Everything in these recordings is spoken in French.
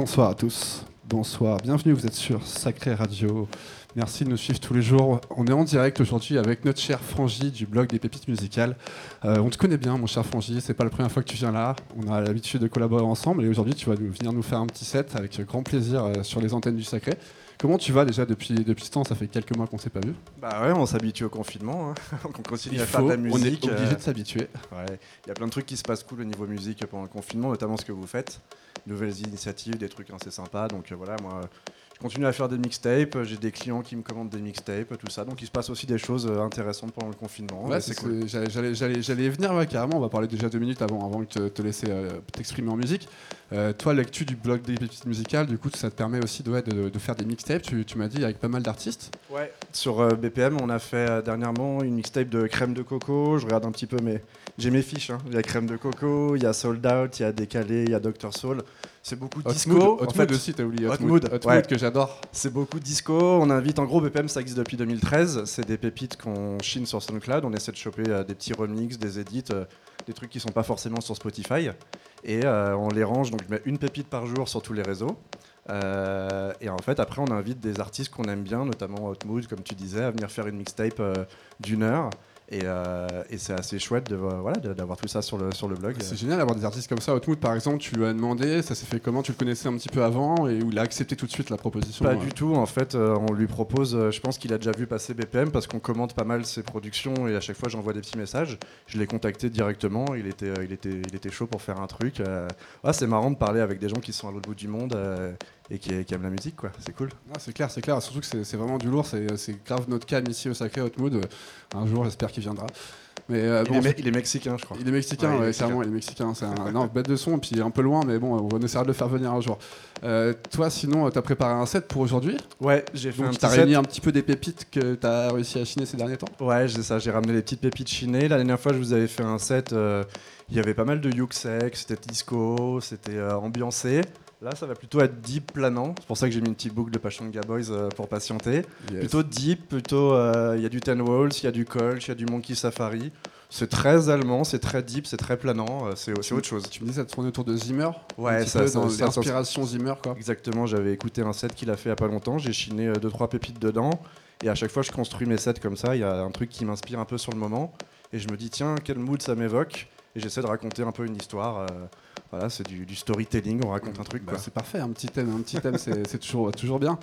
Bonsoir à tous. Bonsoir. Bienvenue, vous êtes sur Sacré Radio. Merci de nous suivre tous les jours. On est en direct aujourd'hui avec notre cher Frangy du blog des pépites musicales. Euh, on te connaît bien, mon cher Frangy. C'est pas la première fois que tu viens là. On a l'habitude de collaborer ensemble et aujourd'hui, tu vas nous, venir nous faire un petit set avec grand plaisir euh, sur les antennes du Sacré. Comment tu vas déjà depuis, depuis ce temps? Ça fait quelques mois qu'on s'est pas vu. Bah ouais, on s'habitue au confinement. Hein. on continue Il à faire faut, de la musique. on est obligé euh, de s'habituer. ouais. Il y a plein de trucs qui se passent cool au niveau musique pendant le confinement, notamment ce que vous faites. Nouvelles initiatives, des trucs assez sympas. Donc euh, voilà, moi, je continue à faire des mixtapes. J'ai des clients qui me commandent des mixtapes, tout ça. Donc il se passe aussi des choses euh, intéressantes pendant le confinement. Ouais, c'est cool. J'allais- y venir ouais, carrément. On va parler déjà deux minutes avant, avant de te, te laisser euh, t'exprimer en musique. Euh, toi, l'actu du blog des pépites musicales, du coup, ça te permet aussi de, ouais, de, de faire des mixtapes. Tu, tu m'as dit avec pas mal d'artistes. Ouais. Sur euh, BPM, on a fait euh, dernièrement une mixtape de crème de coco. Je regarde un petit peu, mais j'ai mes fiches. hein. Il y a crème de coco, il y a Sold Out, il y a Décalé, il y a Dr Soul. C'est beaucoup de Hot disco. Mood, En fait, aussi, t'as oublié. Hot, Hot Mood, Mood, Hot ouais. Mood que j'adore. C'est beaucoup de disco. On invite en gros BPM, ça existe depuis 2013. C'est des pépites qu'on chine sur SoundCloud. On essaie de choper euh, des petits remixes, des edits, euh, des trucs qui sont pas forcément sur Spotify. Et euh, on les range. Donc je mets une pépite par jour sur tous les réseaux. Euh, et en fait, après, on invite des artistes qu'on aime bien, notamment Hot Mood, comme tu disais, à venir faire une mixtape euh, d'une heure. Et, euh, et c'est assez chouette de, euh, voilà, d'avoir tout ça sur le, sur le blog. C'est génial d'avoir des artistes comme ça. Hot Mood, par exemple, tu lui as demandé, ça s'est fait comment? Tu le connaissais un petit peu avant? Et où il a accepté tout de suite la proposition Pas euh, du tout, en fait, euh, on lui propose, euh, je pense qu'il a déjà vu passer BPM parce qu'on commente pas mal ses productions et à chaque fois j'envoie des petits messages. Je l'ai contacté directement, il était, il, était, il était chaud pour faire un truc. Ouais, c'est marrant de parler avec des gens qui sont à l'autre bout du monde et qui, qui aiment la musique, quoi. C'est cool. Ah, c'est clair, c'est clair. Surtout que c'est vraiment du lourd. C'est grave notre cam ici au Sacré Hot Mood. Un jour, j'espère qu'il viendra. Mais euh, il, bon, est, me- il est mexicain, je crois. Il est mexicain, Ouais, il est ouais, clairement, il est mexicain. C'est un non, bête de son, et puis un peu loin, mais bon, on essaiera de le faire venir un jour. Euh, toi, sinon, tu as préparé un set pour aujourd'hui. Ouais, j'ai fait un Donc, petit tu as set. réuni un petit peu des pépites que tu as réussi à chiner ces derniers temps. Ouais, j'ai ça, j'ai ramené les petites pépites chinées. La dernière fois, je vous avais fait un set, euh, il y avait pas mal de Yuxek, c'était disco, c'était ambiancé. Là, ça va plutôt être deep planant. C'est pour ça que j'ai mis une petite boucle de Pachanga Boys euh, pour patienter. Yes. Plutôt deep, plutôt. euh, Il y a du Ten Walls, il y a du Colch, il y a du Monkey Safari. C'est très allemand, c'est très deep, c'est très planant, euh, c'est autre chose. Tu me dis, ça tourne autour de Zimmer Ouais, ça- ça- dans ça- l'inspiration Zimmer, quoi. Exactement, j'avais écouté un set qu'il a fait il y a pas longtemps, j'ai chiné 2-3 pépites dedans, et à chaque fois je construis mes sets comme ça, il y a un truc qui m'inspire un peu sur le moment, et je me dis tiens, quel mood ça m'évoque, et j'essaie de raconter un peu une histoire. Voilà, c'est du, du storytelling, on raconte un truc. Bah, c'est parfait, un petit thème, un petit thème, c'est toujours, toujours bien.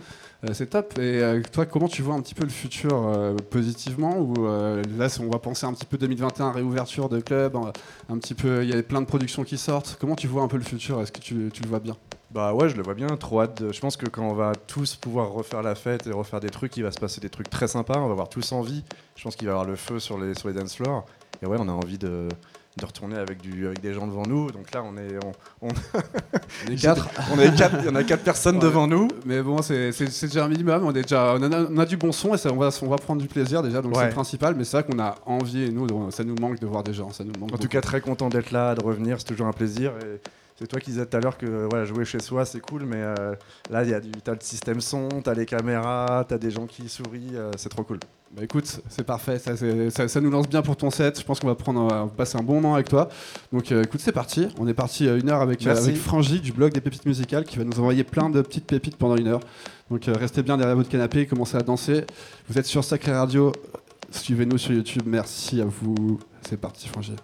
Euh, c'est top. Et euh, toi, comment tu vois un petit peu le futur euh, positivement Ou là, on va penser un petit peu 2021, réouverture de club, un, un petit peu, il y a plein de productions qui sortent. Comment tu vois un peu le futur? Est-ce que tu, tu le vois bien? Bah ouais, je le vois bien, trop hâte. de- Je pense que quand on va tous pouvoir refaire la fête et refaire des trucs, il va se passer des trucs très sympas, on va avoir tous envie. Je pense qu'il va y avoir le feu sur les, sur les dance floors. Et ouais, on a envie de, de retourner avec, du, avec des gens devant nous. Donc là, on est, on, Les quatre on est quatre, il y en a quatre personnes Ouais. devant nous. Mais bon, c'est déjà un minimum. On, est déjà, on, a, on a du bon son et ça, on, va, on va prendre du plaisir déjà, donc c'est le principal. Mais c'est vrai qu'on a envie et nous, ça nous manque de voir des gens. Ça nous manque En tout cas, très content d'être là, de revenir, c'est toujours un plaisir. Et c'est toi qui disais tout à l'heure que voilà, jouer chez soi, c'est cool, mais euh, là, il y a du, t'as le système son, t'as les caméras, t'as des gens qui sourient, euh, c'est trop cool. Bah écoute, c'est parfait, ça, c'est- ça, ça nous lance bien pour ton set. Je pense qu'on va prendre, on va passer un bon moment avec toi. Donc euh, écoute, c'est parti. On est parti euh, une heure avec, euh, avec Frangy du blog des pépites musicales qui va nous envoyer plein de petites pépites pendant une heure. Donc euh, restez bien derrière votre canapé, commencez à danser. Vous êtes sur Sacré Radio, suivez-nous sur YouTube. Merci à vous. C'est parti, Frangy.